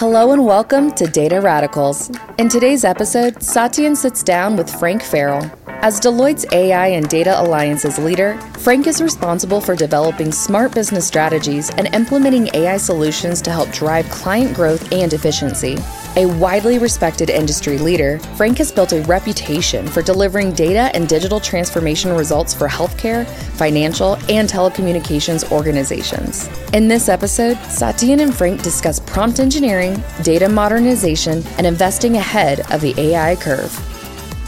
Hello and welcome to Data Radicals. In today's episode, Satyen sits down with Frank Farrall. As Deloitte's AI and Data Alliance's leader, Frank is responsible for developing smart business strategies and implementing AI solutions to help drive client growth and efficiency. A widely respected industry leader, Frank has built a reputation for delivering data and digital transformation results for healthcare, financial, and telecommunications organizations. In this episode, Satyen and Frank discuss prompt engineering, data modernization, and investing ahead of the AI curve.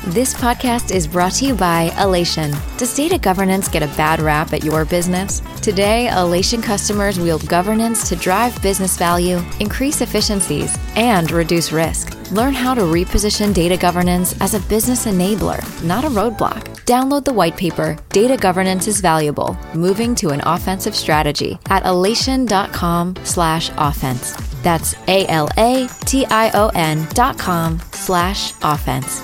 This podcast is brought to you by Alation. Does data governance get a bad rap at your business? Today, Alation customers wield governance to drive business value, increase efficiencies, and reduce risk. Learn how to reposition data governance as a business enabler, not a roadblock. Download the white paper, Data Governance is Valuable, Moving to an Offensive Strategy at alation.com slash offense. That's A-L-A-T-I-O-N dot com slash offense.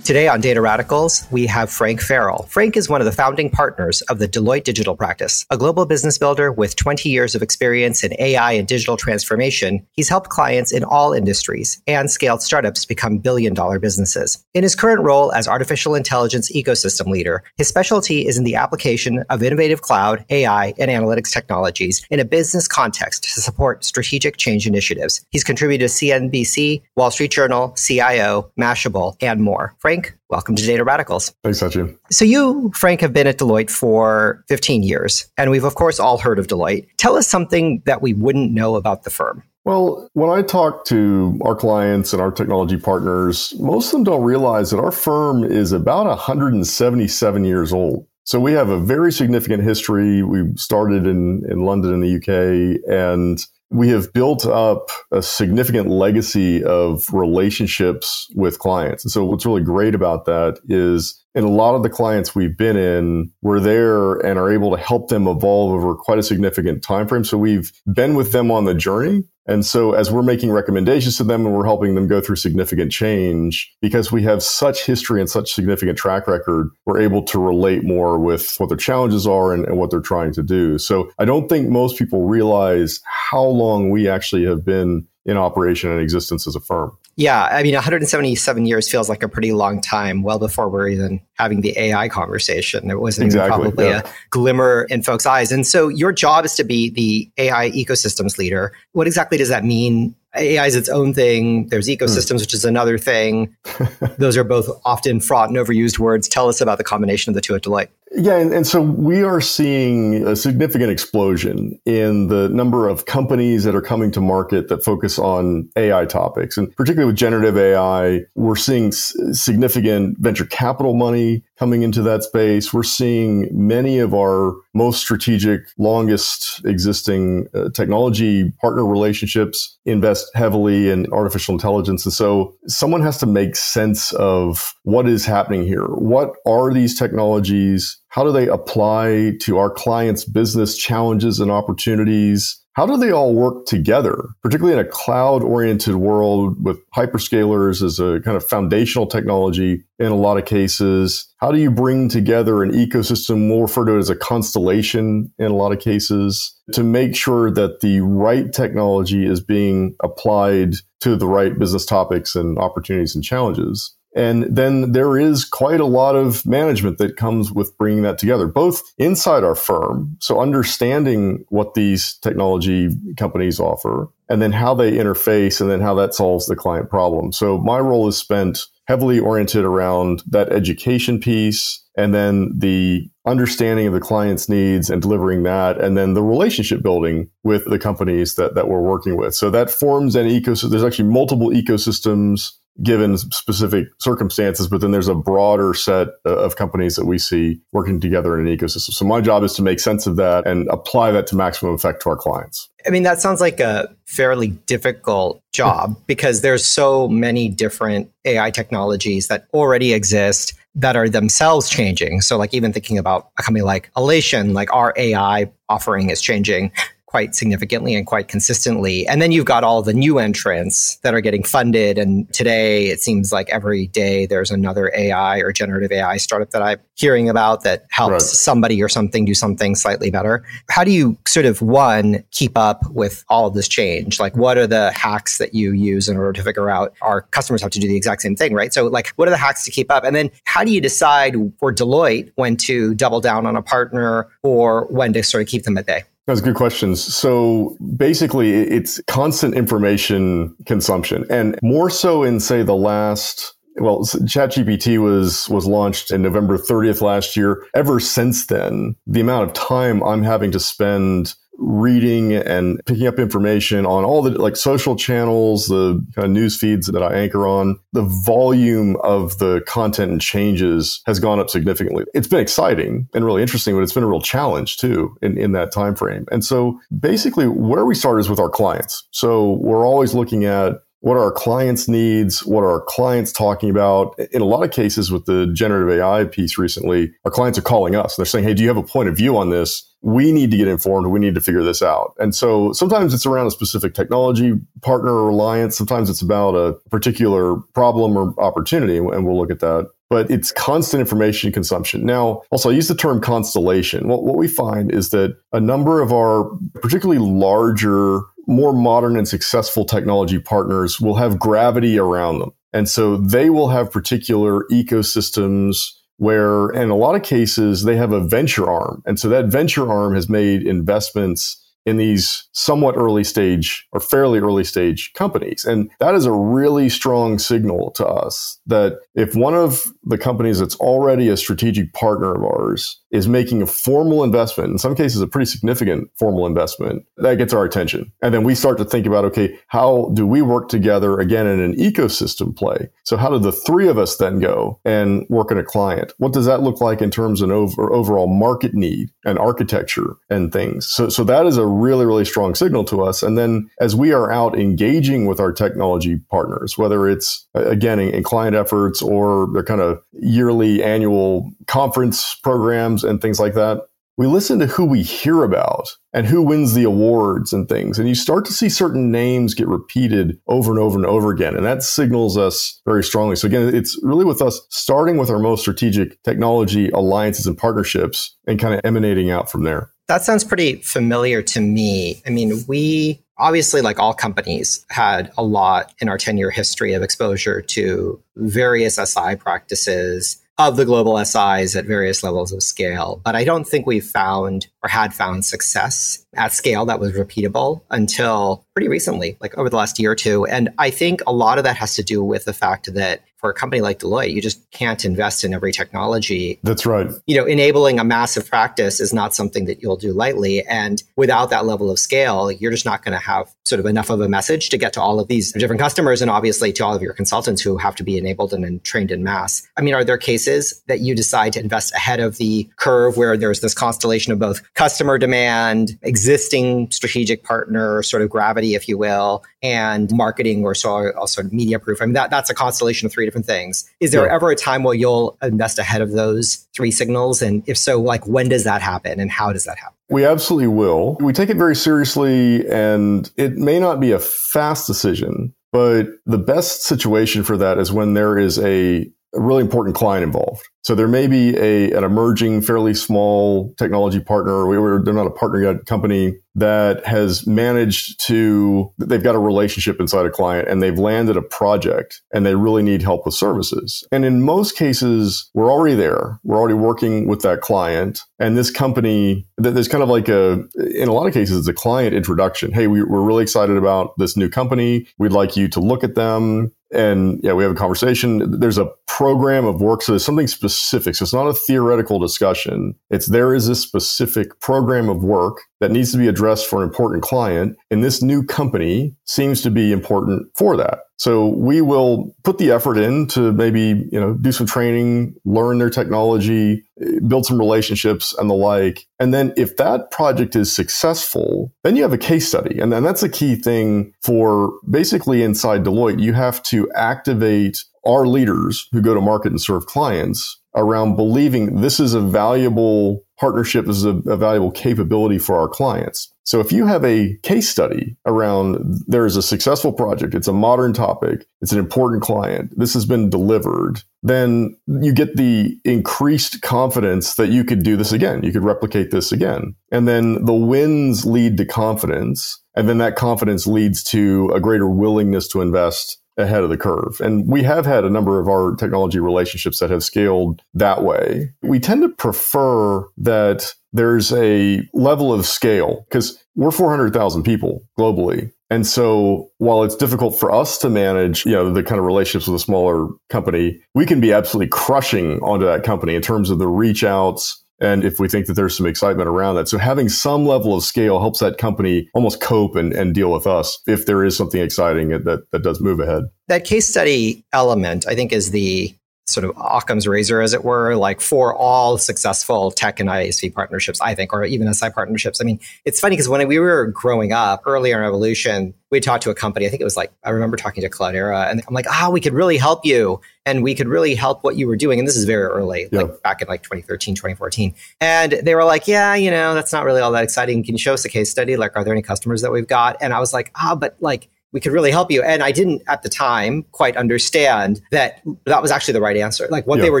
Today on Data Radicals, we have Frank Farrall. Frank is one of the founding partners of the Deloitte Digital Practice, a global business builder with 20 years of experience in AI and digital transformation. He's helped clients in all industries and scaled startups become billion dollar businesses. In his current role as artificial intelligence ecosystem leader, his specialty is in the application of innovative cloud, AI, and analytics technologies in a business context to support strategic change initiatives. He's contributed to CNBC, Wall Street Journal, CIO, Mashable, and more. Frank Frank, welcome to Data Radicals. Thanks, Satyen. So you, Frank, have been at Deloitte for 15 years, and we've of course all heard of Deloitte. Tell us something that we wouldn't know about the firm. Well, when I talk to our clients and our technology partners, most of them don't realize that our firm is about 177 years old. So we have a very significant history. We started in, in London in the UK and we have built up a significant legacy of relationships with clients. And so what's really great about that is in a lot of the clients we've been in, we're there and are able to help them evolve over quite a significant time frame. So we've been with them on the journey. And so as we're making recommendations to them and we're helping them go through significant change, because we have such history and such significant track record, we're able to relate more with what their challenges are and, and what they're trying to do. So I don't think most people realize how long we actually have been in operation and existence as a firm. Yeah, I mean, 177 years feels like a pretty long time, well before we're even having the AI conversation. It wasn't exactly, probably yeah. a glimmer in folks' eyes. And so your job is to be the AI ecosystems leader. What exactly does that mean? AI is its own thing. There's ecosystems, mm. which is another thing. Those are both often fraught and overused words. Tell us about the combination of the two at Deloitte. Yeah, and, and, so we are seeing a significant explosion in the number of companies that are coming to market that focus on AI topics. And particularly with generative AI, we're seeing s- significant venture capital money coming into that space. We're seeing many of our most strategic, longest existing uh, technology partner relationships invest heavily in artificial intelligence. And so someone has to make sense of what is happening here. What are these technologies? How do they apply to our clients' business challenges and opportunities? How do they all work together, particularly in a cloud oriented world with hyperscalers as a kind of foundational technology in a lot of cases? How do you bring together an ecosystem, we'll refer to it as a constellation in a lot of cases, to make sure that the right technology is being applied to the right business topics and opportunities and challenges? And then there is quite a lot of management that comes with bringing that together, both inside our firm. So understanding what these technology companies offer and then how they interface and then how that solves the client problem. So my role is spent heavily oriented around that education piece and then the understanding of the client's needs and delivering that and then the relationship building with the companies that, that we're working with so that forms an ecosystem there's actually multiple ecosystems given specific circumstances, but then there's a broader set of companies that we see working together in an ecosystem. So my job is to make sense of that and apply that to maximum effect to our clients. I mean, that sounds like a fairly difficult job hmm. because there's so many different AI technologies that already exist that are themselves changing. So like even thinking about a company like Alation, like our AI offering is changing quite significantly and quite consistently. And then you've got all the new entrants that are getting funded. And today it seems like every day there's another AI or generative AI startup that I'm hearing about that helps right. somebody or something do something slightly better. How do you sort of one keep up with all of this change? Like what are the hacks that you use in order to figure out our customers have to do the exact same thing, right? So like what are the hacks to keep up? And then how do you decide for Deloitte when to double down on a partner or when to sort of keep them at bay? That's good questions. So basically, it's constant information consumption, and more so in say the last well, ChatGPT was was launched in November 30th last year. Ever since then, the amount of time I'm having to spend reading and picking up information on all the like social channels, the kind of news feeds that I anchor on, the volume of the content and changes has gone up significantly. It's been exciting and really interesting, but it's been a real challenge too in, in that time frame. And so basically where we start is with our clients. So we're always looking at what are our clients' needs? What are our clients talking about? In a lot of cases with the generative AI piece recently, our clients are calling us. They're saying, Hey, do you have a point of view on this? We need to get informed. We need to figure this out. And so sometimes it's around a specific technology partner or alliance. Sometimes it's about a particular problem or opportunity. And we'll look at that but it's constant information consumption. Now, also, I use the term constellation. What, what we find is that a number of our particularly larger more modern and successful technology partners will have gravity around them. And so they will have particular ecosystems where, in a lot of cases, they have a venture arm. And so that venture arm has made investments in these somewhat early stage or fairly early stage companies. And that is a really strong signal to us that if one of the companies that's already a strategic partner of ours is making a formal investment, in some cases, a pretty significant formal investment, that gets our attention. And then we start to think about, okay, how do we work together again in an ecosystem play? So how do the three of us then go and work in a client? What does that look like in terms of over, overall market need and architecture and things? So, so that is a really, really strong signal to us. And then as we are out engaging with our technology partners, whether it's again in, in client efforts or their kind of yearly annual conference programs and things like that, we listen to who we hear about and who wins the awards and things. And you start to see certain names get repeated over and over and over again. And that signals us very strongly. So again, it's really with us starting with our most strategic technology alliances and partnerships and kind of emanating out from there. That sounds pretty familiar to me. I mean, we obviously, like all companies, had a lot in our 10 year history of exposure to various SI practices of the global SIs at various levels of scale. But I don't think we've found or had found success at scale that was repeatable until pretty recently, like over the last year or two. And I think a lot of that has to do with the fact that for a company like Deloitte, you just can't invest in every technology. That's right. You know, enabling a massive practice is not something that you'll do lightly. And without that level of scale, you're just not going to have sort of enough of a message to get to all of these different customers and obviously to all of your consultants who have to be enabled and, and trained in mass. I mean, are there cases that you decide to invest ahead of the curve where there's this constellation of both customer demand, existing strategic partner, sort of gravity, if you will, and marketing or so also media proof? I mean, that, that's a constellation of three different things. Is there yeah. ever a time where you'll invest ahead of those three signals? And if so, like when does that happen and how does that happen? We absolutely will. We take it very seriously and it may not be a fast decision, but the best situation for that is when there is a, really important client involved. So there may be a, an emerging, fairly small technology partner. We were, they're not a partner yet company that has managed to, they've got a relationship inside a client and they've landed a project and they really need help with services. And in most cases, we're already there. We're already working with that client. And this company, there's kind of like a, in a lot of cases, it's a client introduction. Hey, we, we're really excited about this new company. We'd like you to look at them and yeah, we have a conversation. There's a program of work. So there's something specific. So it's not a theoretical discussion. It's there is a specific program of work that needs to be addressed for an important client. And this new company seems to be important for that. So we will put the effort in to maybe, you know, do some training, learn their technology, build some relationships and the like. And then if that project is successful, then you have a case study. And then that's a key thing for basically inside Deloitte. You have to activate our leaders who go to market and serve clients around believing this is a valuable partnership this is a, a valuable capability for our clients. So if you have a case study around there is a successful project, it's a modern topic, it's an important client, this has been delivered, then you get the increased confidence that you could do this again. You could replicate this again. And then the wins lead to confidence. And then that confidence leads to a greater willingness to invest ahead of the curve. And we have had a number of our technology relationships that have scaled that way. We tend to prefer that there's a level of scale because we're 400,000 people globally. And so while it's difficult for us to manage, you know, the kind of relationships with a smaller company, we can be absolutely crushing onto that company in terms of the reach outs, and if we think that there's some excitement around that. So having some level of scale helps that company almost cope and, and deal with us if there is something exciting that, that does move ahead. That case study element, I think, is the sort of Occam's razor, as it were, like for all successful tech and ISV partnerships, I think, or even SI partnerships. I mean, it's funny because when we were growing up earlier in Evolution, we talked to a company, I think it was like, I remember talking to Cloudera, and I'm like, ah, oh, we could really help you. And we could really help what you were doing. And this is very early, yeah. like back in like 2013, 2014. And they were like, yeah, you know, that's not really all that exciting. Can you show us a case study? Like, are there any customers that we've got? And I was like, ah, oh, but like, we could really help you. And I didn't at the time quite understand that that was actually the right answer. Like what yeah. they were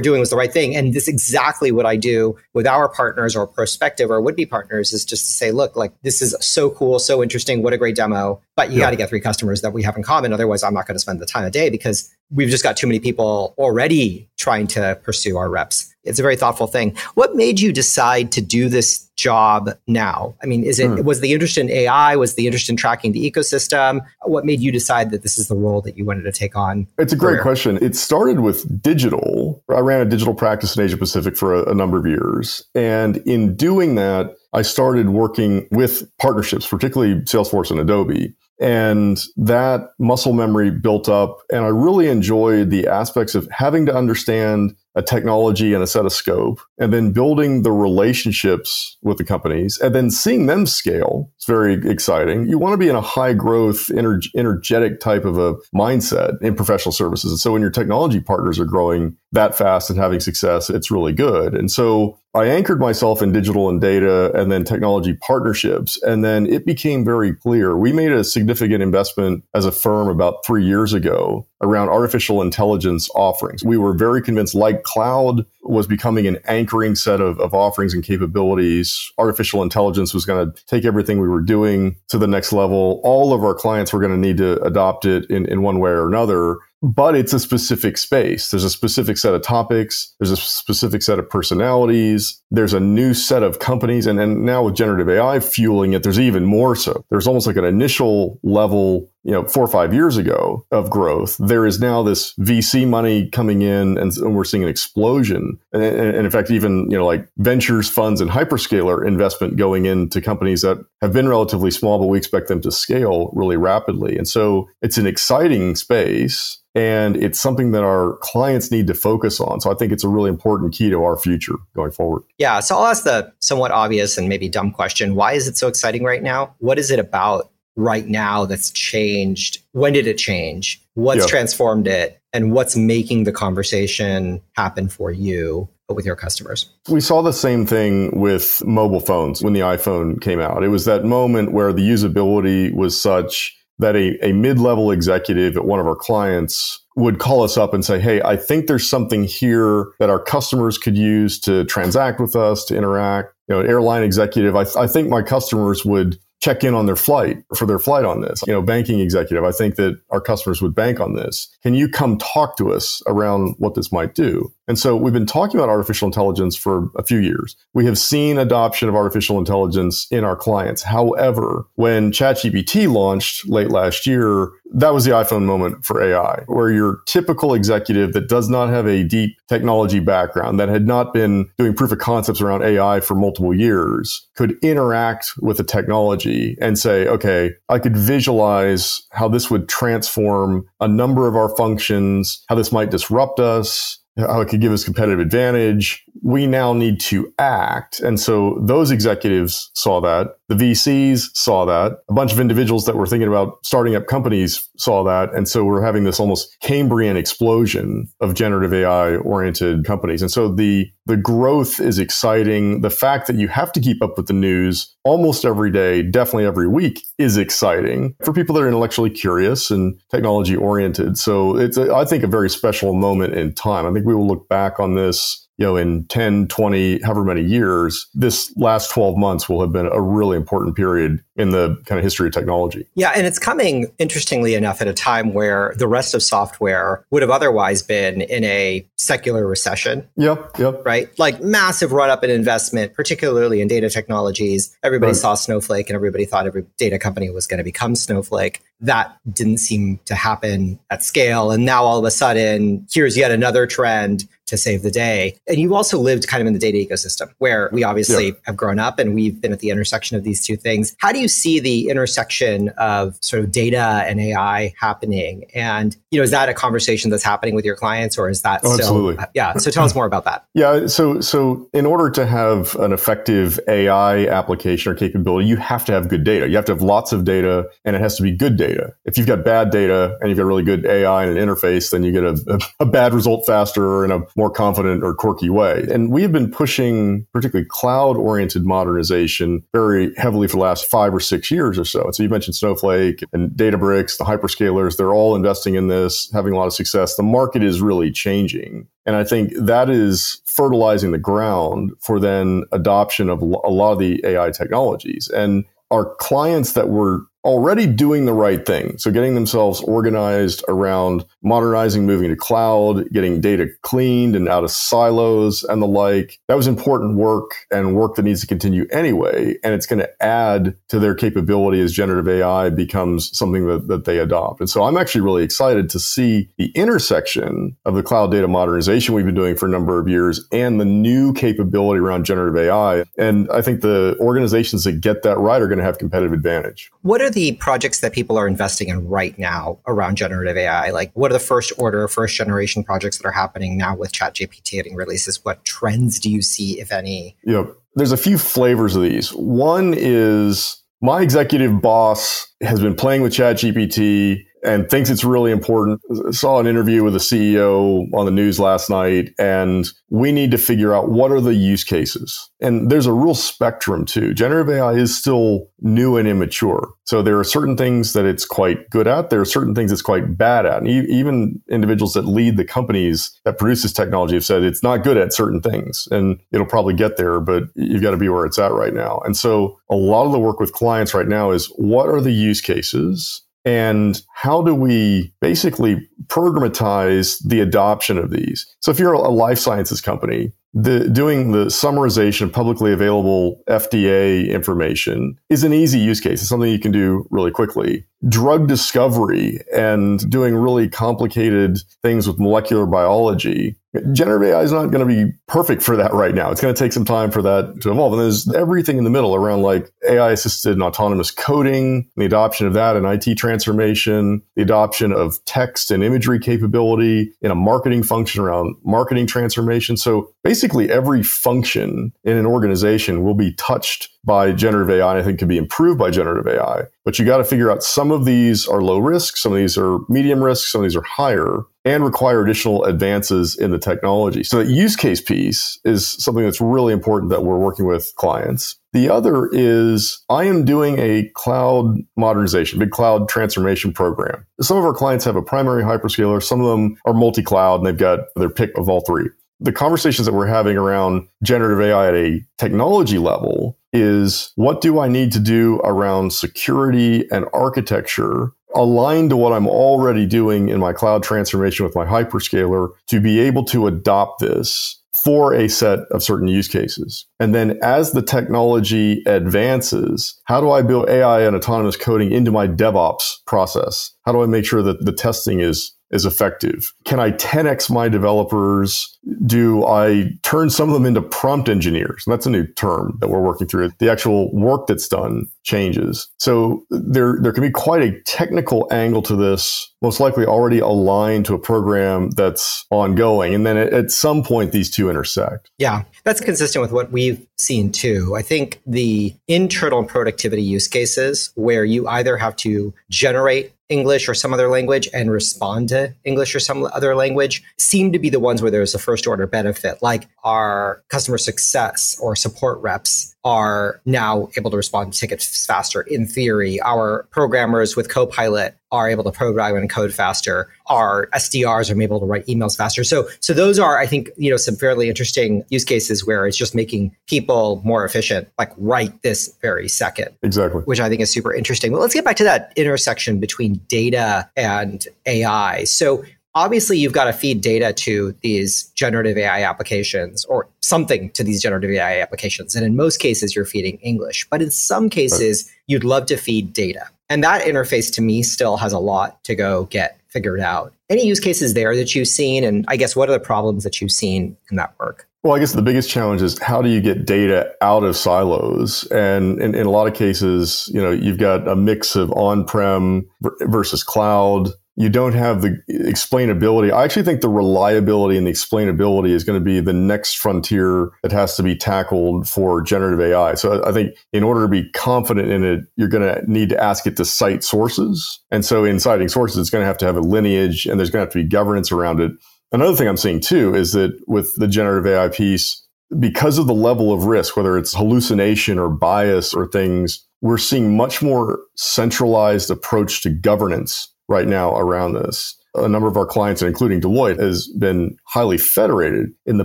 doing was the right thing. And this is exactly what I do with our partners or prospective or would be partners is just to say, look, like this is so cool, so interesting. What a great demo. But you yeah. got to get three customers that we have in common. Otherwise, I'm not going to spend the time of day because we've just got too many people already trying to pursue our reps. It's a very thoughtful thing. What made you decide to do this job now? I mean, is it hmm. was the interest in AI? Was the interest in tracking the ecosystem? What made you decide that this is the role that you wanted to take on? It's a great career? question. It started with digital. I ran a digital practice in Asia Pacific for a, a number of years, and in doing that, I started working with partnerships, particularly Salesforce and Adobe. And that muscle memory built up. And I really enjoyed the aspects of having to understand a technology and a set of scope, and then building the relationships with the companies, and then seeing them scale. It's very exciting. You want to be in a high growth, ener- energetic type of a mindset in professional services. And so when your technology partners are growing that fast and having success, it's really good. And so I anchored myself in digital and data and then technology partnerships. And then it became very clear. We made a significant investment as a firm about three years ago around artificial intelligence offerings. We were very convinced, like cloud was becoming an anchoring set of, of offerings and capabilities. Artificial intelligence was going to take everything we were doing to the next level. All of our clients were going to need to adopt it in, in one way or another but it's a specific space. There's a specific set of topics. There's a specific set of personalities. There's a new set of companies. And, and now with generative AI fueling it, there's even more so. There's almost like an initial level, you know, four or five years ago of growth. There is now this VC money coming in and, we're seeing an explosion. And, and, in fact, even, you know, like ventures funds and hyperscaler investment going into companies that have been relatively small, but we expect them to scale really rapidly. And so it's an exciting space and it's something that our clients need to focus on. So I think it's a really important key to our future going forward. Yeah. So I'll ask the somewhat obvious and maybe dumb question Why is it so exciting right now? What is it about right now that's changed? When did it change? What's yeah. transformed it? And what's making the conversation happen for you? with your customers. We saw the same thing with mobile phones when the iPhone came out. It was that moment where the usability was such that a, a mid-level executive at one of our clients would call us up and say, Hey, I think there's something here that our customers could use to transact with us, to interact. You know, airline executive, I, th- I think my customers would check in on their flight for their flight on this. You know, banking executive, I think that our customers would bank on this. Can you come talk to us around what this might do? And so we've been talking about artificial intelligence for a few years. We have seen adoption of artificial intelligence in our clients. However, when ChatGPT launched late last year, that was the iPhone moment for AI, where your typical executive that does not have a deep technology background, that had not been doing proof of concepts around AI for multiple years, could interact with the technology and say, okay, I could visualize how this would transform a number of our functions, how this might disrupt us, how it could give us competitive advantage, we now need to act. And so those executives saw that. The VCs saw that. A bunch of individuals that were thinking about starting up companies saw that. And so we're having this almost Cambrian explosion of generative AI oriented companies. And so the, the growth is exciting. The fact that you have to keep up with the news almost every day, definitely every week is exciting for people that are intellectually curious and technology oriented. So it's, a, I think, a very special moment in time. I think we will look back on this you know, in 10, 20, however many years, this last 12 months will have been a really important period in the kind of history of technology. Yeah. And it's coming, interestingly enough, at a time where the rest of software would have otherwise been in a secular recession. Yep. Yep. Right. Like massive run up in investment, particularly in data technologies. Everybody right. saw Snowflake and everybody thought every data company was going to become Snowflake. That didn't seem to happen at scale. And now all of a sudden, here's yet another trend to save the day. And you also lived kind of in the data ecosystem where we obviously yeah. have grown up and we've been at the intersection of these two things. How do you see the intersection of sort of data and AI happening? And, you know, is that a conversation that's happening with your clients or is that oh, still, absolutely. Uh, yeah. So tell us more about that. Yeah. So, so in order to have an effective AI application or capability, you have to have good data. You have to have lots of data and it has to be good data. If you've got bad data and you've got really good AI and an interface, then you get a, a, a bad result faster and a more confident or quirky way. And we have been pushing particularly cloud oriented modernization very heavily for the last five or six years or so. And so you mentioned Snowflake and Databricks, the hyperscalers, they're all investing in this, having a lot of success. The market is really changing. And I think that is fertilizing the ground for then adoption of a lot of the AI technologies. And our clients that were already doing the right thing. So getting themselves organized around modernizing, moving to cloud, getting data cleaned and out of silos and the like. That was important work and work that needs to continue anyway. And it's going to add to their capability as generative AI becomes something that, that they adopt. And so I'm actually really excited to see the intersection of the cloud data modernization we've been doing for a number of years and the new capability around generative AI. And I think the organizations that get that right are going to have competitive advantage. What are the projects that people are investing in right now around generative AI? Like, what are the first order, first generation projects that are happening now with ChatGPT getting releases? What trends do you see, if any? Yep. There's a few flavors of these. One is my executive boss has been playing with ChatGPT and thinks it's really important. I saw an interview with the CEO on the news last night, and we need to figure out what are the use cases. And there's a real spectrum too. Generative AI is still new and immature. So there are certain things that it's quite good at. There are certain things it's quite bad at. And even individuals that lead the companies that produce this technology have said it's not good at certain things and it'll probably get there, but you've got to be where it's at right now. And so a lot of the work with clients right now is what are the use cases? And how do we basically programatize the adoption of these? So if you're a life sciences company, the, doing the summarization of publicly available FDA information is an easy use case. It's something you can do really quickly. Drug discovery and doing really complicated things with molecular biology Generative AI is not going to be perfect for that right now. It's going to take some time for that to evolve. And there's everything in the middle around like AI assisted and autonomous coding, the adoption of that in IT transformation, the adoption of text and imagery capability in a marketing function around marketing transformation. So basically every function in an organization will be touched by generative AI I think can be improved by generative AI. But you got to figure out some of these are low risk, some of these are medium risk, some of these are higher and require additional advances in the technology. So that use case piece is something that's really important that we're working with clients. The other is I am doing a cloud modernization, big cloud transformation program. Some of our clients have a primary hyperscaler. Some of them are multi-cloud and they've got their pick of all three. The conversations that we're having around generative AI at a technology level is what do I need to do around security and architecture aligned to what I'm already doing in my cloud transformation with my hyperscaler to be able to adopt this for a set of certain use cases. And then as the technology advances, how do I build AI and autonomous coding into my DevOps process? How do I make sure that the testing is is effective? Can I 10x my developers? Do I turn some of them into prompt engineers? And that's a new term that we're working through. The actual work that's done changes. So there, there can be quite a technical angle to this, most likely already aligned to a program that's ongoing. And then at, at some point, these two intersect. Yeah, that's consistent with what we've seen too. I think the internal productivity use cases where you either have to generate English or some other language and respond to English or some other language seem to be the ones where there's a first order benefit, like our customer success or support reps are now able to respond to tickets faster in theory. Our programmers with Copilot are able to program and code faster. Our SDRs are able to write emails faster. So, so those are, I think, you know, some fairly interesting use cases where it's just making people more efficient, like right this very second. Exactly. Which I think is super interesting. But let's get back to that intersection between data and AI. So obviously you've got to feed data to these generative AI applications or something to these generative AI applications. And in most cases, you're feeding English. But in some cases, right. you'd love to feed data. And that interface to me still has a lot to go get figured out. Any use cases there that you've seen? And I guess what are the problems that you've seen in that work? Well, I guess the biggest challenge is how do you get data out of silos? And in, in a lot of cases, you know, you've got a mix of on-prem versus cloud you don't have the explainability. I actually think the reliability and the explainability is going to be the next frontier that has to be tackled for generative AI. So I think in order to be confident in it, you're going to need to ask it to cite sources. And so in citing sources, it's going to have to have a lineage and there's going to have to be governance around it. Another thing I'm seeing too is that with the generative AI piece, because of the level of risk, whether it's hallucination or bias or things, we're seeing much more centralized approach to governance right now around this. A number of our clients, including Deloitte, has been highly federated in the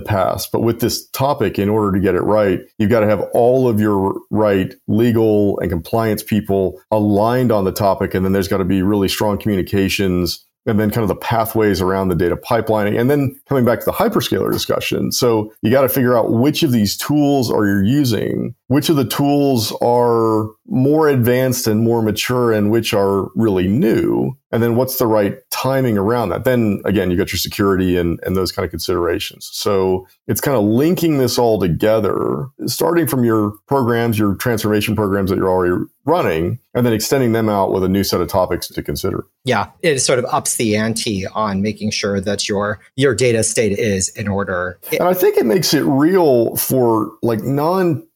past. But with this topic, in order to get it right, you've got to have all of your right legal and compliance people aligned on the topic. And then there's got to be really strong communications and then kind of the pathways around the data pipelining and then coming back to the hyperscaler discussion so you got to figure out which of these tools are you using which of the tools are more advanced and more mature and which are really new? And then what's the right timing around that? Then again you got your security and, and those kind of considerations. So it's kind of linking this all together starting from your programs your transformation programs that you're already running and then extending them out with a new set of topics to consider. Yeah it sort of ups the ante on making sure that your your data state is in order. And i think it makes it real for like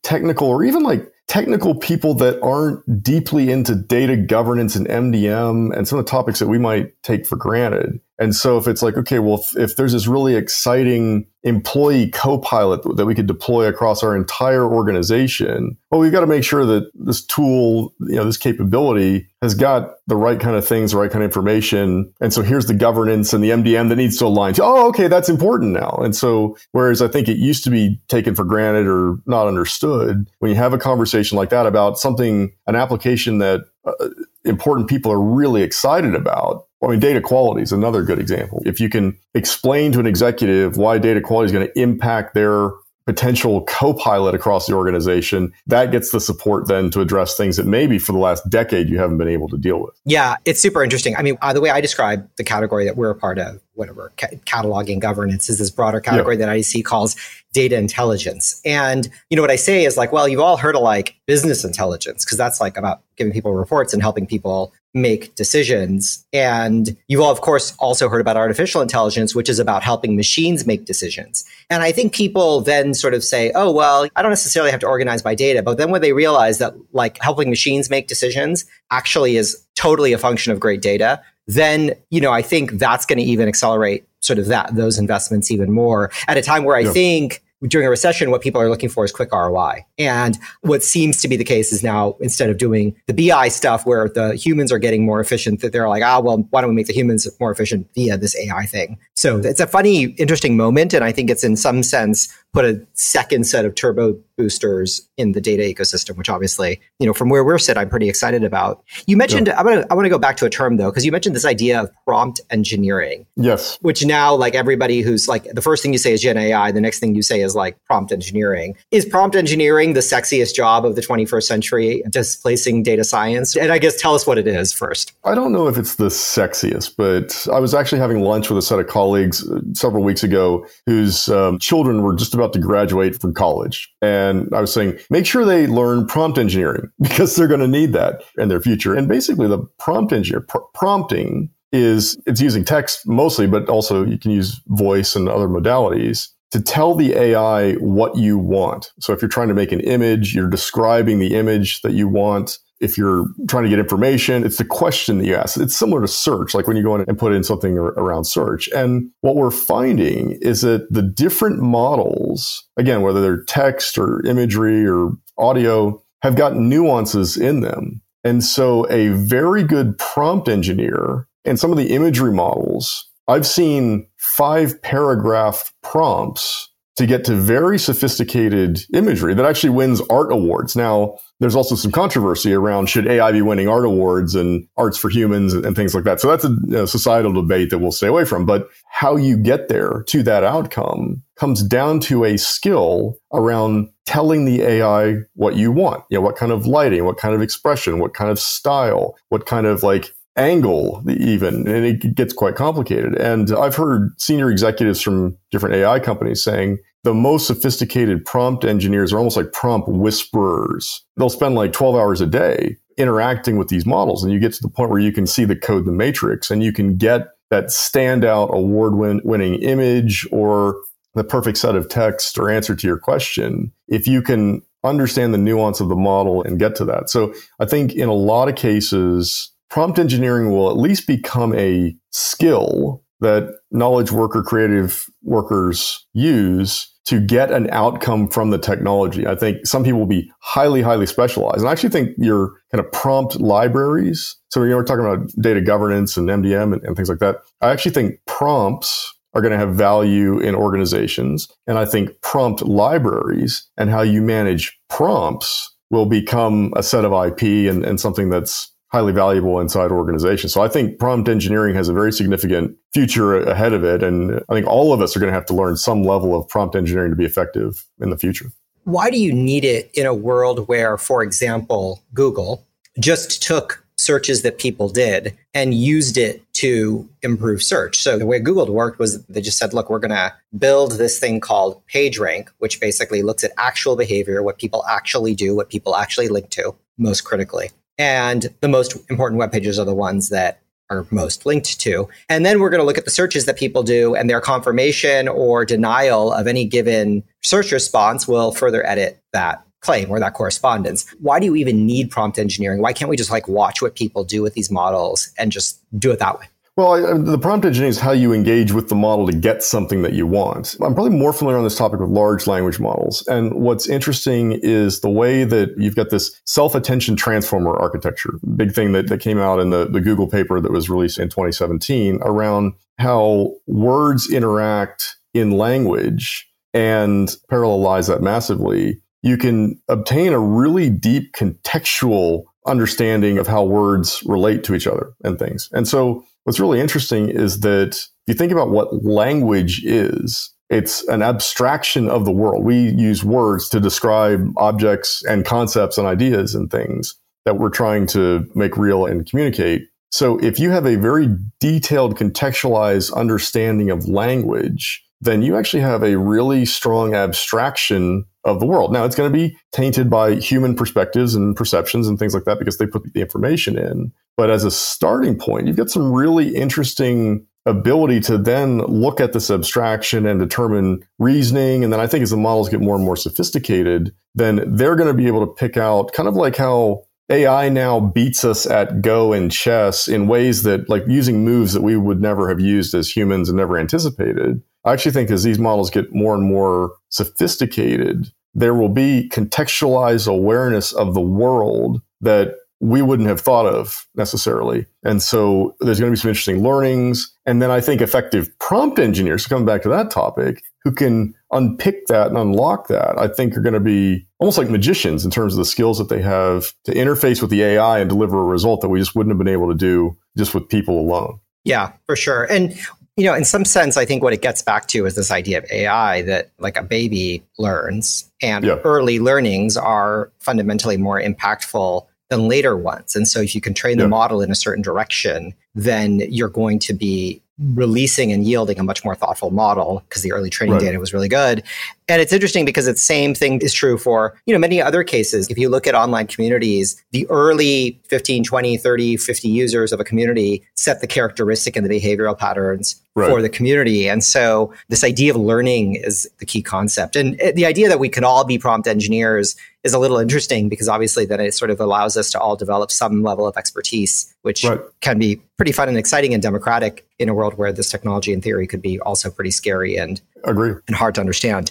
non-technical or even like technical people that aren't deeply into data governance and MDM and some of the topics that we might take for granted. And so if it's like, okay, well, if, there's this really exciting employee co-pilot that we could deploy across our entire organization, well, we've got to make sure that this tool, you know, this capability has got the right kind of things, the right kind of information. And so here's the governance and the MDM that needs to align to, oh, okay, that's important now. And so, whereas I think it used to be taken for granted or not understood, when you have a conversation like that about something, an application that uh, important people are really excited about, I mean, data quality is another good example. If you can explain to an executive why data quality is going to impact their potential co-pilot across the organization, that gets the support then to address things that maybe for the last decade you haven't been able to deal with. Yeah, it's super interesting. I mean, uh, the way I describe the category that we're a part of, whatever, ca- cataloging governance is this broader category yeah. that IDC calls data intelligence. And, you know, what I say is like, well, you've all heard of like business intelligence, because that's like about giving people reports and helping people make decisions. And you've all, of course, also heard about artificial intelligence, which is about helping machines make decisions. And I think people then sort of say, oh, well, I don't necessarily have to organize my data. But then when they realize that like helping machines make decisions actually is totally a function of great data, then, you know, I think that's going to even accelerate sort of that, those investments even more at a time where I yeah. think during a recession, what people are looking for is quick ROI. And what seems to be the case is now instead of doing the BI stuff where the humans are getting more efficient, that they're like, ah, well, why don't we make the humans more efficient via this AI thing? So it's a funny, interesting moment. And I think it's in some sense put a second set of turbo boosters in the data ecosystem, which obviously, you know, from where we're sit, I'm pretty excited about. You mentioned, yeah. I'm gonna, I want to go back to a term though, because you mentioned this idea of prompt engineering. Yes. Which now, like everybody who's like, the first thing you say is Gen AI, the next thing you say is like prompt engineering. Is prompt engineering the sexiest job of the 21st century, displacing data science? And I guess tell us what it is first. I don't know if it's the sexiest, but I was actually having lunch with a set of colleagues uh, several weeks ago whose um, children were just about to graduate from college. And I was saying, make sure they learn prompt engineering because they're going to need that in their future. And basically, the prompt engineer pr- prompting is it's using text mostly, but also you can use voice and other modalities to tell the AI what you want. So if you're trying to make an image, you're describing the image that you want if you're trying to get information, it's the question that you ask. It's similar to search, like when you go in and put in something around search. And what we're finding is that the different models, again, whether they're text or imagery or audio, have got nuances in them. And so a very good prompt engineer and some of the imagery models, I've seen five paragraph prompts to get to very sophisticated imagery that actually wins art awards. Now, there's also some controversy around should AI be winning art awards and arts for humans and, things like that. So that's a societal debate that we'll stay away from. But how you get there to that outcome comes down to a skill around telling the AI what you want. You know, what kind of lighting, what kind of expression, what kind of style, what kind of like angle even and it gets quite complicated. And i've heard senior executives from different ai companies saying the most sophisticated prompt engineers are almost like prompt whisperers. They'll spend like 12 hours a day interacting with these models and you get to the point where you can see the code the matrix and you can get that standout award winning image or the perfect set of text or answer to your question if you can understand the nuance of the model and get to that. So i think in a lot of cases prompt engineering will at least become a skill that knowledge worker creative workers use to get an outcome from the technology. I think some people will be highly, highly specialized. And I actually think your kind of prompt libraries. So, you know, we're talking about data governance and MDM and, and things like that. I actually think prompts are going to have value in organizations. And I think prompt libraries and how you manage prompts will become a set of IP and, and something that's highly valuable inside organizations. So I think prompt engineering has a very significant future ahead of it. And I think all of us are going to have to learn some level of prompt engineering to be effective in the future. Why do you need it in a world where, for example, Google just took searches that people did and used it to improve search. So the way Google worked was they just said, look, we're going to build this thing called PageRank, which basically looks at actual behavior, what people actually do, what people actually link to most critically. And the most important web pages are the ones that are most linked to. And then we're going to look at the searches that people do and their confirmation or denial of any given search response will further edit that claim or that correspondence. Why do you even need prompt engineering? Why can't we just like watch what people do with these models and just do it that way? Well, I, the prompt engineering is how you engage with the model to get something that you want. I'm probably more familiar on this topic with large language models. And what's interesting is the way that you've got this self-attention transformer architecture, big thing that, that came out in the, the Google paper that was released in 2017 around how words interact in language and parallelize that massively. You can obtain a really deep contextual understanding of how words relate to each other and things. And so What's really interesting is that if you think about what language is, it's an abstraction of the world. We use words to describe objects and concepts and ideas and things that we're trying to make real and communicate. So if you have a very detailed contextualized understanding of language, then you actually have a really strong abstraction of the world. Now it's going to be tainted by human perspectives and perceptions and things like that because they put the information in. But as a starting point, you've got some really interesting ability to then look at this abstraction and determine reasoning. And then I think as the models get more and more sophisticated, then they're going to be able to pick out kind of like how AI now beats us at Go and chess in ways that like using moves that we would never have used as humans and never anticipated. I actually think as these models get more and more sophisticated, there will be contextualized awareness of the world that we wouldn't have thought of necessarily. And so there's going to be some interesting learnings. And then I think effective prompt engineers, coming back to that topic, who can unpick that and unlock that, I think are going to be almost like magicians in terms of the skills that they have to interface with the AI and deliver a result that we just wouldn't have been able to do just with people alone. Yeah, for sure. And you know, in some sense, I think what it gets back to is this idea of AI that like a baby learns and yeah. early learnings are fundamentally more impactful than later ones. And so if you can train the model in a certain direction, then you're going to be releasing and yielding a much more thoughtful model because the early training right. data was really good. And it's interesting because the same thing is true for, you know, many other cases. If you look at online communities, the early 15, 20, 30, 50 users of a community set the characteristic and the behavioral patterns right. for the community. And so this idea of learning is the key concept. And eh, the idea that we can all be prompt engineers is a little interesting because obviously then it sort of allows us to all develop some level of expertise, which right. can be pretty fun and exciting and democratic in a world where this technology in theory could be also pretty scary and Agree. And hard to understand.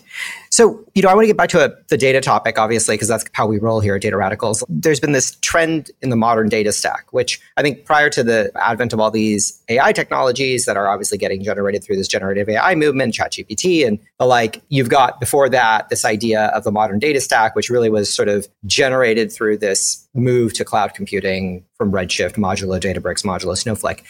So, you know, I want to get back to a, the data topic, obviously, because that's how we roll here at Data Radicals. There's been this trend in the modern data stack, which I think prior to the advent of all these AI technologies that are obviously getting generated through this generative AI movement, ChatGPT and the like, you've got before that this idea of the modern data stack, which really was sort of generated through this move to cloud computing from Redshift, Modulo, Databricks, Modulo, Snowflake.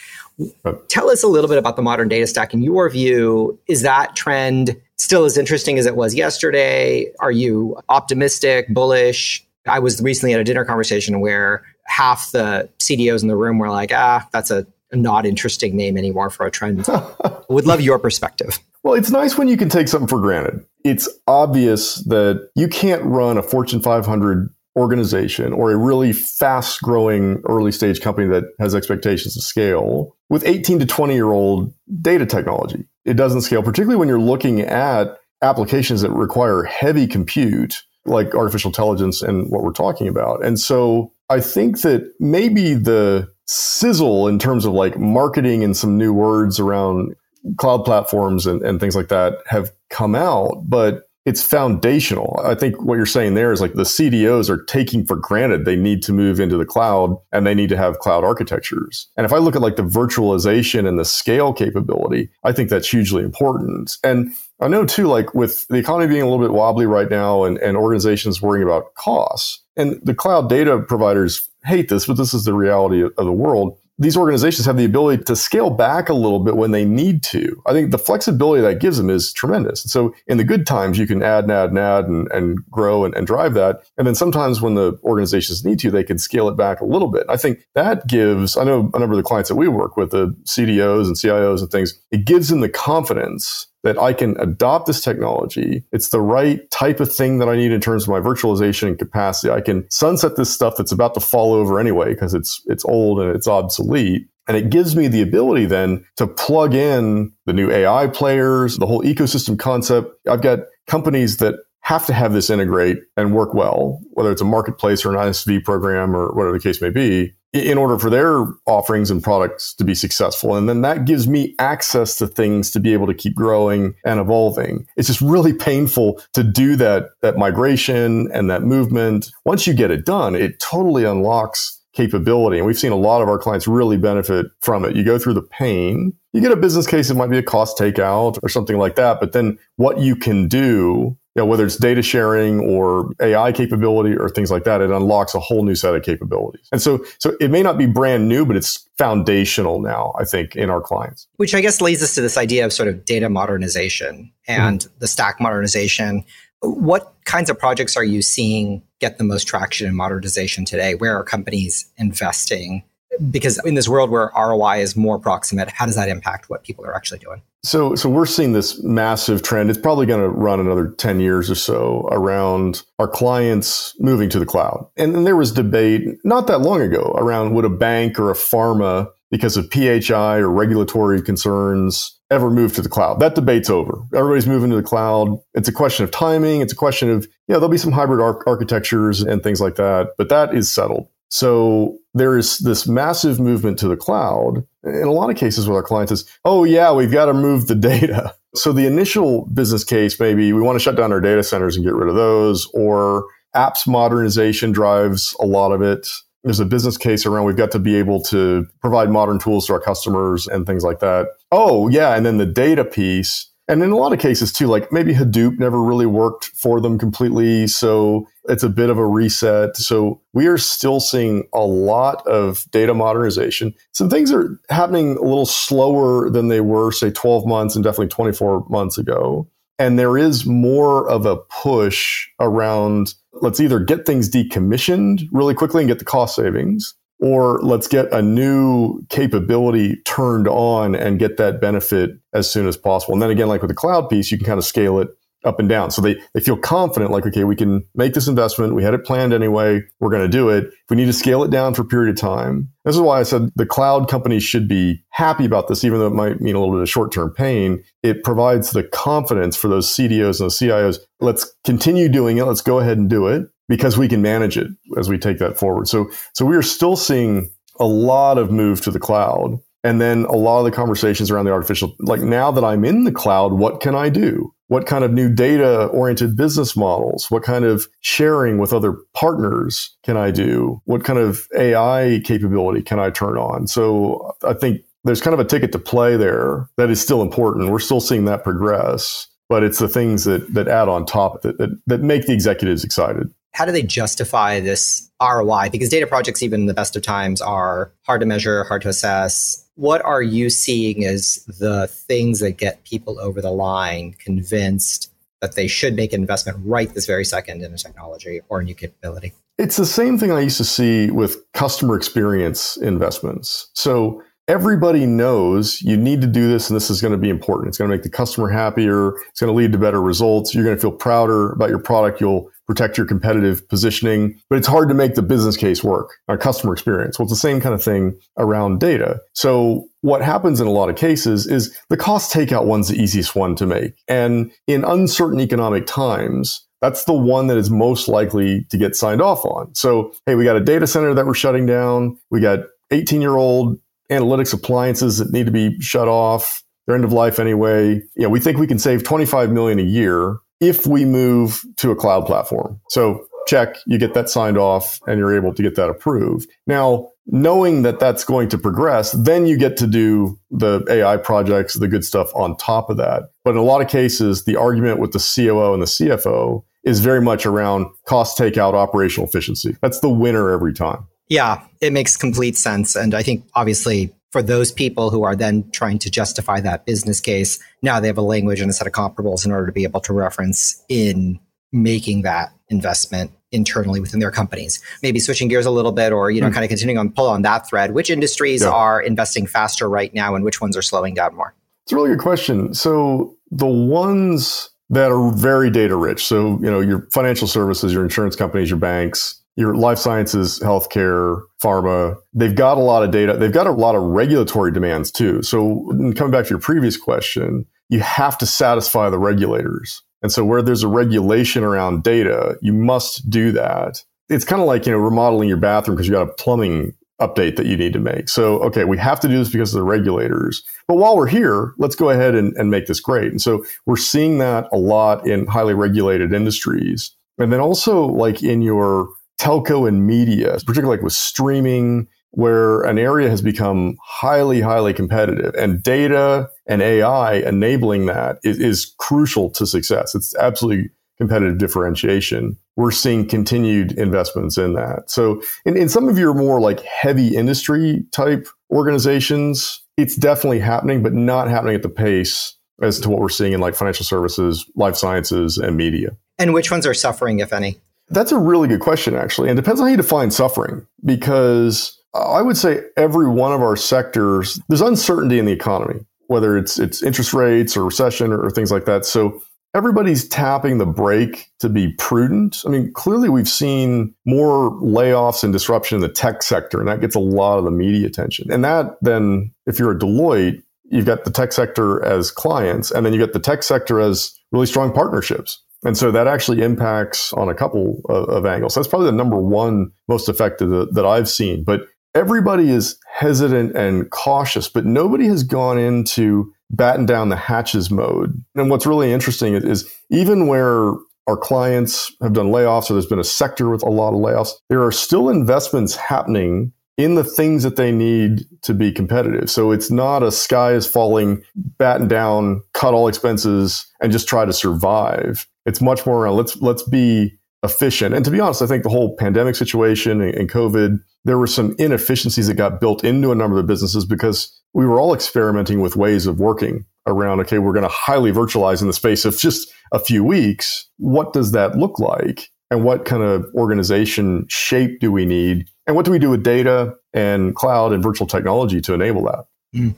Tell us a little bit about the modern data stack. In your view, is that trend still as interesting as it was yesterday? Are you optimistic, bullish? I was recently at a dinner conversation where half the CDOs in the room were like, ah, that's a not interesting name anymore for a trend. Would love your perspective. Well, it's nice when you can take something for granted. It's obvious that you can't run a Fortune 500 organization or a really fast growing early stage company that has expectations to scale with 18 to 20 year old data technology. It doesn't scale, particularly when you're looking at applications that require heavy compute like artificial intelligence and what we're talking about. And so I think that maybe the sizzle in terms of like marketing and some new words around cloud platforms and, and things like that have come out, but it's foundational. I think what you're saying there is like the CDOs are taking for granted they need to move into the cloud and they need to have cloud architectures. And if I look at like the virtualization and the scale capability, I think that's hugely important. And I know too, like with the economy being a little bit wobbly right now and, and organizations worrying about costs, and the cloud data providers hate this, but this is the reality of the world these organizations have the ability to scale back a little bit when they need to. I think the flexibility that gives them is tremendous. So in the good times, you can add and add and add and, and grow and, and drive that. And then sometimes when the organizations need to, they can scale it back a little bit. I think that gives, I know a number of the clients that we work with, the CDOs and CIOs and things, it gives them the confidence that I can adopt this technology. It's the right type of thing that I need in terms of my virtualization and capacity. I can sunset this stuff that's about to fall over anyway because it's it's old and it's obsolete. And it gives me the ability then to plug in the new AI players, the whole ecosystem concept. I've got companies that have to have this integrate and work well, whether it's a marketplace or an ISV program or whatever the case may be in order for their offerings and products to be successful. And then that gives me access to things to be able to keep growing and evolving. It's just really painful to do that, that migration and that movement. Once you get it done, it totally unlocks capability. And we've seen a lot of our clients really benefit from it. You go through the pain, you get a business case, it might be a cost takeout or something like that. But then what you can do you know, whether it's data sharing or AI capability or things like that, it unlocks a whole new set of capabilities. And so, so it may not be brand new, but it's foundational now, I think, in our clients. Which I guess leads us to this idea of sort of data modernization and mm-hmm. the stack modernization. What kinds of projects are you seeing get the most traction in modernization today? Where are companies investing? Because in this world where ROI is more proximate, how does that impact what people are actually doing? So, so we're seeing this massive trend. It's probably going to run another 10 years or so around our clients moving to the cloud. And, and there was debate not that long ago around would a bank or a pharma, because of PHI or regulatory concerns, ever move to the cloud. That debate's over. Everybody's moving to the cloud. It's a question of timing. It's a question of, yeah, there'll be some hybrid ar- architectures and things like that, but that is settled. So there is this massive movement to the cloud. In a lot of cases with our clients is, oh yeah, we've got to move the data. So the initial business case, maybe we want to shut down our data centers and get rid of those, or apps modernization drives a lot of it. There's a business case around we've got to be able to provide modern tools to our customers and things like that. Oh yeah. And then the data piece And in a lot of cases too, like maybe Hadoop never really worked for them completely. So it's a bit of a reset. So we are still seeing a lot of data modernization. Some things are happening a little slower than they were, say, 12 months and definitely 24 months ago. And there is more of a push around let's either get things decommissioned really quickly and get the cost savings, or let's get a new capability turned on and get that benefit as soon as possible. And then again, like with the cloud piece, you can kind of scale it up and down. So they, they feel confident, like, okay, we can make this investment. We had it planned anyway. We're going to do it. If we need to scale it down for a period of time, this is why I said the cloud companies should be happy about this, even though it might mean a little bit of short term pain. It provides the confidence for those CDOs and those CIOs. Let's continue doing it. Let's go ahead and do it because we can manage it as we take that forward. So, so we are still seeing a lot of move to the cloud. And then a lot of the conversations around the artificial, like now that I'm in the cloud, what can I do? What kind of new data oriented business models? What kind of sharing with other partners can I do? What kind of AI capability can I turn on? So I think there's kind of a ticket to play there that is still important. We're still seeing that progress, but it's the things that, that add on top that, that, that make the executives excited how do they justify this ROI? Because data projects, even in the best of times, are hard to measure, hard to assess. What are you seeing as the things that get people over the line convinced that they should make an investment right this very second in a technology or a new capability? It's the same thing I used to see with customer experience investments. So everybody knows you need to do this and this is going to be important. It's going to make the customer happier. It's going to lead to better results. You're going to feel prouder about your product. You'll protect your competitive positioning, but it's hard to make the business case work, our customer experience. Well, it's the same kind of thing around data. So what happens in a lot of cases is the cost takeout one's the easiest one to make. And in uncertain economic times, that's the one that is most likely to get signed off on. So, hey, we got a data center that we're shutting down. We got 18 year old analytics appliances that need to be shut off. They're end of life anyway. You know, we think we can save 25 million a year if we move to a cloud platform. So check, you get that signed off and you're able to get that approved. Now, knowing that that's going to progress, then you get to do the AI projects, the good stuff on top of that. But in a lot of cases, the argument with the COO and the CFO is very much around cost takeout, operational efficiency. That's the winner every time. Yeah, it makes complete sense. And I think obviously for those people who are then trying to justify that business case, now they have a language and a set of comparables in order to be able to reference in making that investment internally within their companies. Maybe switching gears a little bit or, you know, mm. kind of continuing on pull on that thread, which industries yeah. are investing faster right now and which ones are slowing down more? It's a really good question. So the ones that are very data rich, so, you know, your financial services, your insurance companies, your banks, your life sciences, healthcare, pharma, they've got a lot of data. They've got a lot of regulatory demands too. So coming back to your previous question, you have to satisfy the regulators. And so where there's a regulation around data, you must do that. It's kind of like, you know, remodeling your bathroom because you got a plumbing update that you need to make. So, okay, we have to do this because of the regulators. But while we're here, let's go ahead and, and make this great. And so we're seeing that a lot in highly regulated industries. And then also like in your telco and media, particularly like with streaming, where an area has become highly, highly competitive and data and AI enabling that is, is crucial to success. It's absolutely competitive differentiation. We're seeing continued investments in that. So in, in some of your more like heavy industry type organizations, it's definitely happening, but not happening at the pace as to what we're seeing in like financial services, life sciences, and media. And which ones are suffering, if any? That's a really good question, actually. And it depends on how you define suffering, because I would say every one of our sectors, there's uncertainty in the economy, whether it's, it's interest rates or recession or, or things like that. So everybody's tapping the brake to be prudent. I mean, clearly we've seen more layoffs and disruption in the tech sector, and that gets a lot of the media attention. And that then, if you're a Deloitte, you've got the tech sector as clients, and then you get the tech sector as really strong partnerships. And so that actually impacts on a couple of, of angles. That's probably the number one most effective that, that I've seen. But everybody is hesitant and cautious, but nobody has gone into batten down the hatches mode. And what's really interesting is, is even where our clients have done layoffs or there's been a sector with a lot of layoffs, there are still investments happening in the things that they need to be competitive. So it's not a sky is falling, batten down, cut all expenses, and just try to survive. It's much more around let's let's be efficient. And to be honest, I think the whole pandemic situation and, COVID, there were some inefficiencies that got built into a number of the businesses because we were all experimenting with ways of working around, okay, we're going to highly virtualize in the space of just a few weeks. What does that look like? And what kind of organization shape do we need? And what do we do with data and cloud and virtual technology to enable that? Mm.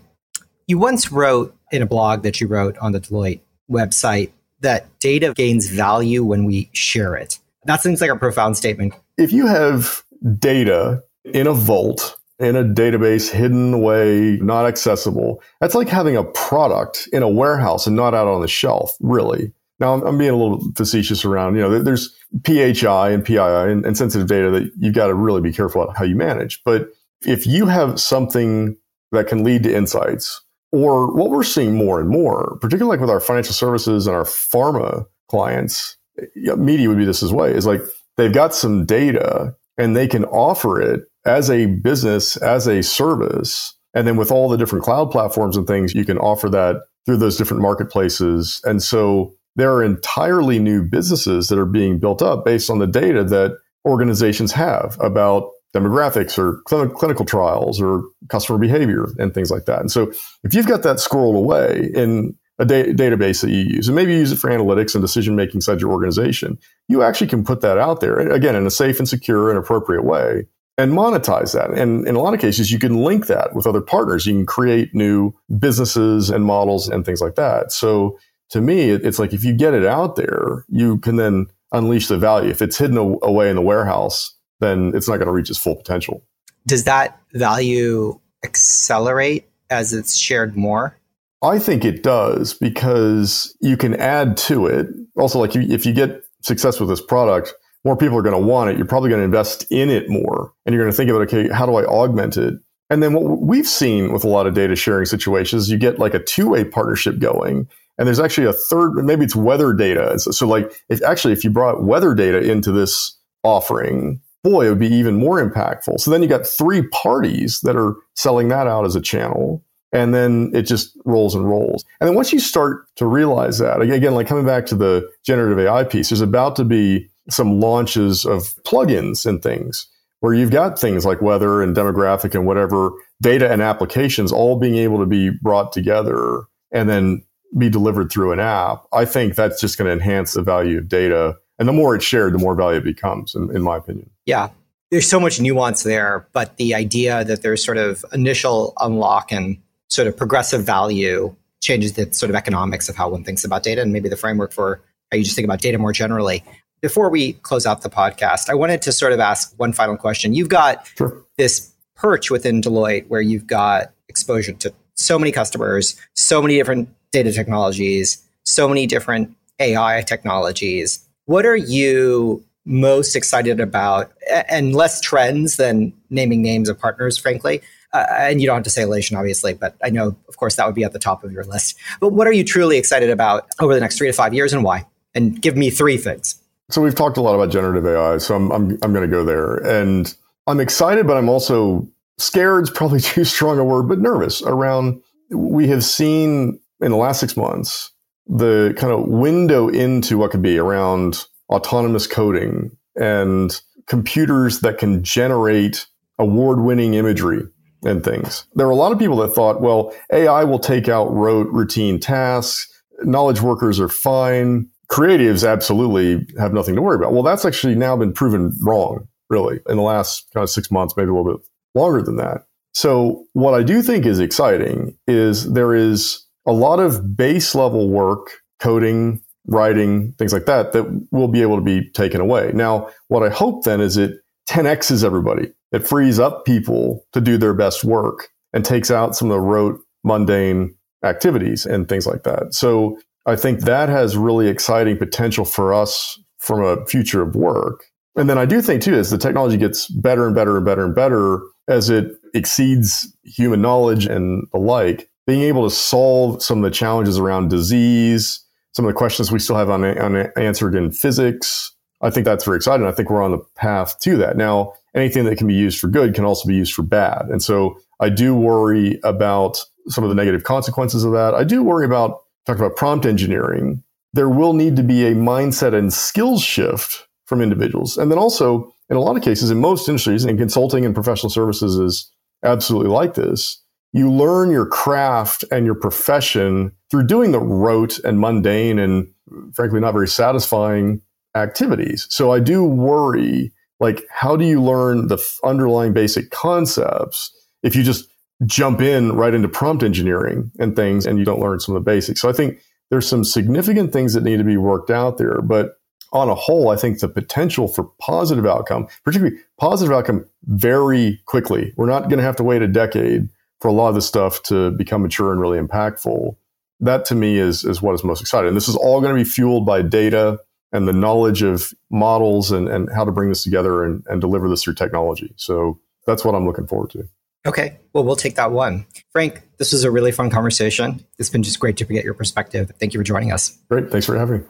You once wrote in a blog that you wrote on the Deloitte website that data gains value when we share it. That seems like a profound statement. If you have data in a vault, in a database, hidden away, not accessible, that's like having a product in a warehouse and not out on the shelf, really. Now, I'm, I'm being a little facetious around, you know, there's PHI and PII and, and sensitive data that you've got to really be careful about how you manage. But if you have something that can lead to insights, or what we're seeing more and more, particularly like with our financial services and our pharma clients, media would be this as way is like they've got some data and they can offer it as a business, as a service. And then with all the different cloud platforms and things, you can offer that through those different marketplaces. And so there are entirely new businesses that are being built up based on the data that organizations have about demographics or cl- clinical trials or customer behavior and things like that. And so if you've got that squirreled away in a da- database that you use, and maybe you use it for analytics and decision making inside your organization, you actually can put that out there again in a safe and secure and appropriate way and monetize that. And in a lot of cases, you can link that with other partners. You can create new businesses and models and things like that. So to me, it's like if you get it out there, you can then unleash the value. If it's hidden away in the warehouse, then it's not going to reach its full potential. Does that value accelerate as it's shared more? I think it does because you can add to it. Also, like if you get success with this product, more people are going to want it. You're probably going to invest in it more and you're going to think about, okay, how do I augment it? And then what we've seen with a lot of data sharing situations, you get like a two way partnership going. And there's actually a third, maybe it's weather data. So, so like if actually, if you brought weather data into this offering, boy, it would be even more impactful. So then you got three parties that are selling that out as a channel. And then it just rolls and rolls. And then once you start to realize that, again, like coming back to the generative AI piece, there's about to be some launches of plugins and things where you've got things like weather and demographic and whatever data and applications all being able to be brought together and then be delivered through an app. I think that's just going to enhance the value of data. And the more it's shared, the more value it becomes, in, in my opinion. Yeah. There's so much nuance there, but the idea that there's sort of initial unlock and sort of progressive value changes the sort of economics of how one thinks about data and maybe the framework for how you just think about data more generally. Before we close out the podcast, I wanted to sort of ask one final question. You've got sure. this perch within Deloitte where you've got exposure to so many customers, so many different data technologies, so many different AI technologies. What are you most excited about and less trends than naming names of partners, frankly? Uh, and you don't have to say Alation, obviously, but I know, of course, that would be at the top of your list. But what are you truly excited about over the next three to five years and why? And give me three things. So we've talked a lot about generative AI, so I'm I'm, I'm going to go there, and I'm excited, but I'm also scared. Is probably too strong a word, but nervous around. We have seen in the last six months the kind of window into what could be around autonomous coding and computers that can generate award-winning imagery and things. There were a lot of people that thought, well, AI will take out rote routine tasks. Knowledge workers are fine creatives absolutely have nothing to worry about. Well, that's actually now been proven wrong, really, in the last kind of six months, maybe a little bit longer than that. So, what I do think is exciting is there is a lot of base level work, coding, writing, things like that, that will be able to be taken away. Now, what I hope then is it 10x's everybody. It frees up people to do their best work and takes out some of the rote, mundane activities and things like that. So I think that has really exciting potential for us from a future of work. And then I do think too, as the technology gets better and better and better and better, as it exceeds human knowledge and the like, being able to solve some of the challenges around disease, some of the questions we still have unanswered in physics, I think that's very exciting. I think we're on the path to that. Now, anything that can be used for good can also be used for bad. And so I do worry about some of the negative consequences of that. I do worry about talk about prompt engineering. There will need to be a mindset and skills shift from individuals. And then also, in a lot of cases, in most industries, and consulting and professional services is absolutely like this, you learn your craft and your profession through doing the rote and mundane and frankly not very satisfying activities. So I do worry like how do you learn the underlying basic concepts if you just jump in right into prompt engineering and things and you don't learn some of the basics. So I think there's some significant things that need to be worked out there, but on a whole, I think the potential for positive outcome, particularly positive outcome very quickly. We're not going to have to wait a decade for a lot of this stuff to become mature and really impactful. That to me is, is what is most exciting. And this is all going to be fueled by data and the knowledge of models and, and how to bring this together and, and deliver this through technology. So that's what I'm looking forward to. Okay, well, we'll take that one. Frank, this was a really fun conversation. It's been just great to get your perspective. Thank you for joining us. Great. Thanks for having me.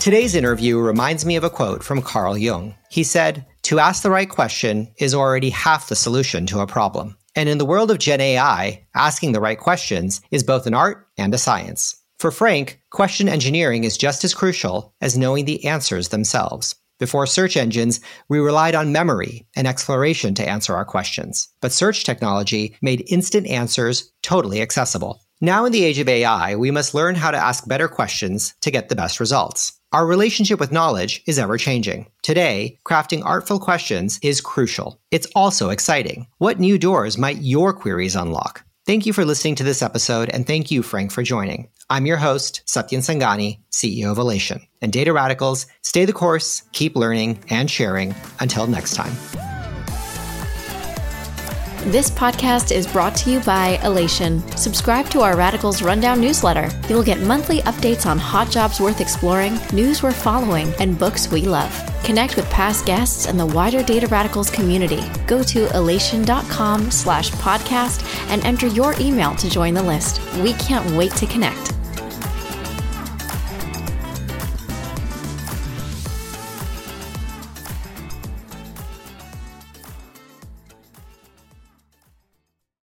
Today's interview reminds me of a quote from Carl Jung. He said, To ask the right question is already half the solution to a problem. And in the world of Gen AI, asking the right questions is both an art and a science. For Frank, question engineering is just as crucial as knowing the answers themselves. Before search engines, we relied on memory and exploration to answer our questions. But search technology made instant answers totally accessible. Now, in the age of AI, we must learn how to ask better questions to get the best results. Our relationship with knowledge is ever changing. Today, crafting artful questions is crucial. It's also exciting. What new doors might your queries unlock? Thank you for listening to this episode, and thank you, Frank, for joining. I'm your host, Satyen Sangani, CEO of Alation. And Data Radicals, stay the course, keep learning and sharing. Until next time. This podcast is brought to you by Alation. Subscribe to our Radicals Rundown newsletter. You'll get monthly updates on hot jobs worth exploring, news worth following, and books we love. Connect with past guests and the wider Data Radicals community. Go to alation.com slash podcast and enter your email to join the list. We can't wait to connect.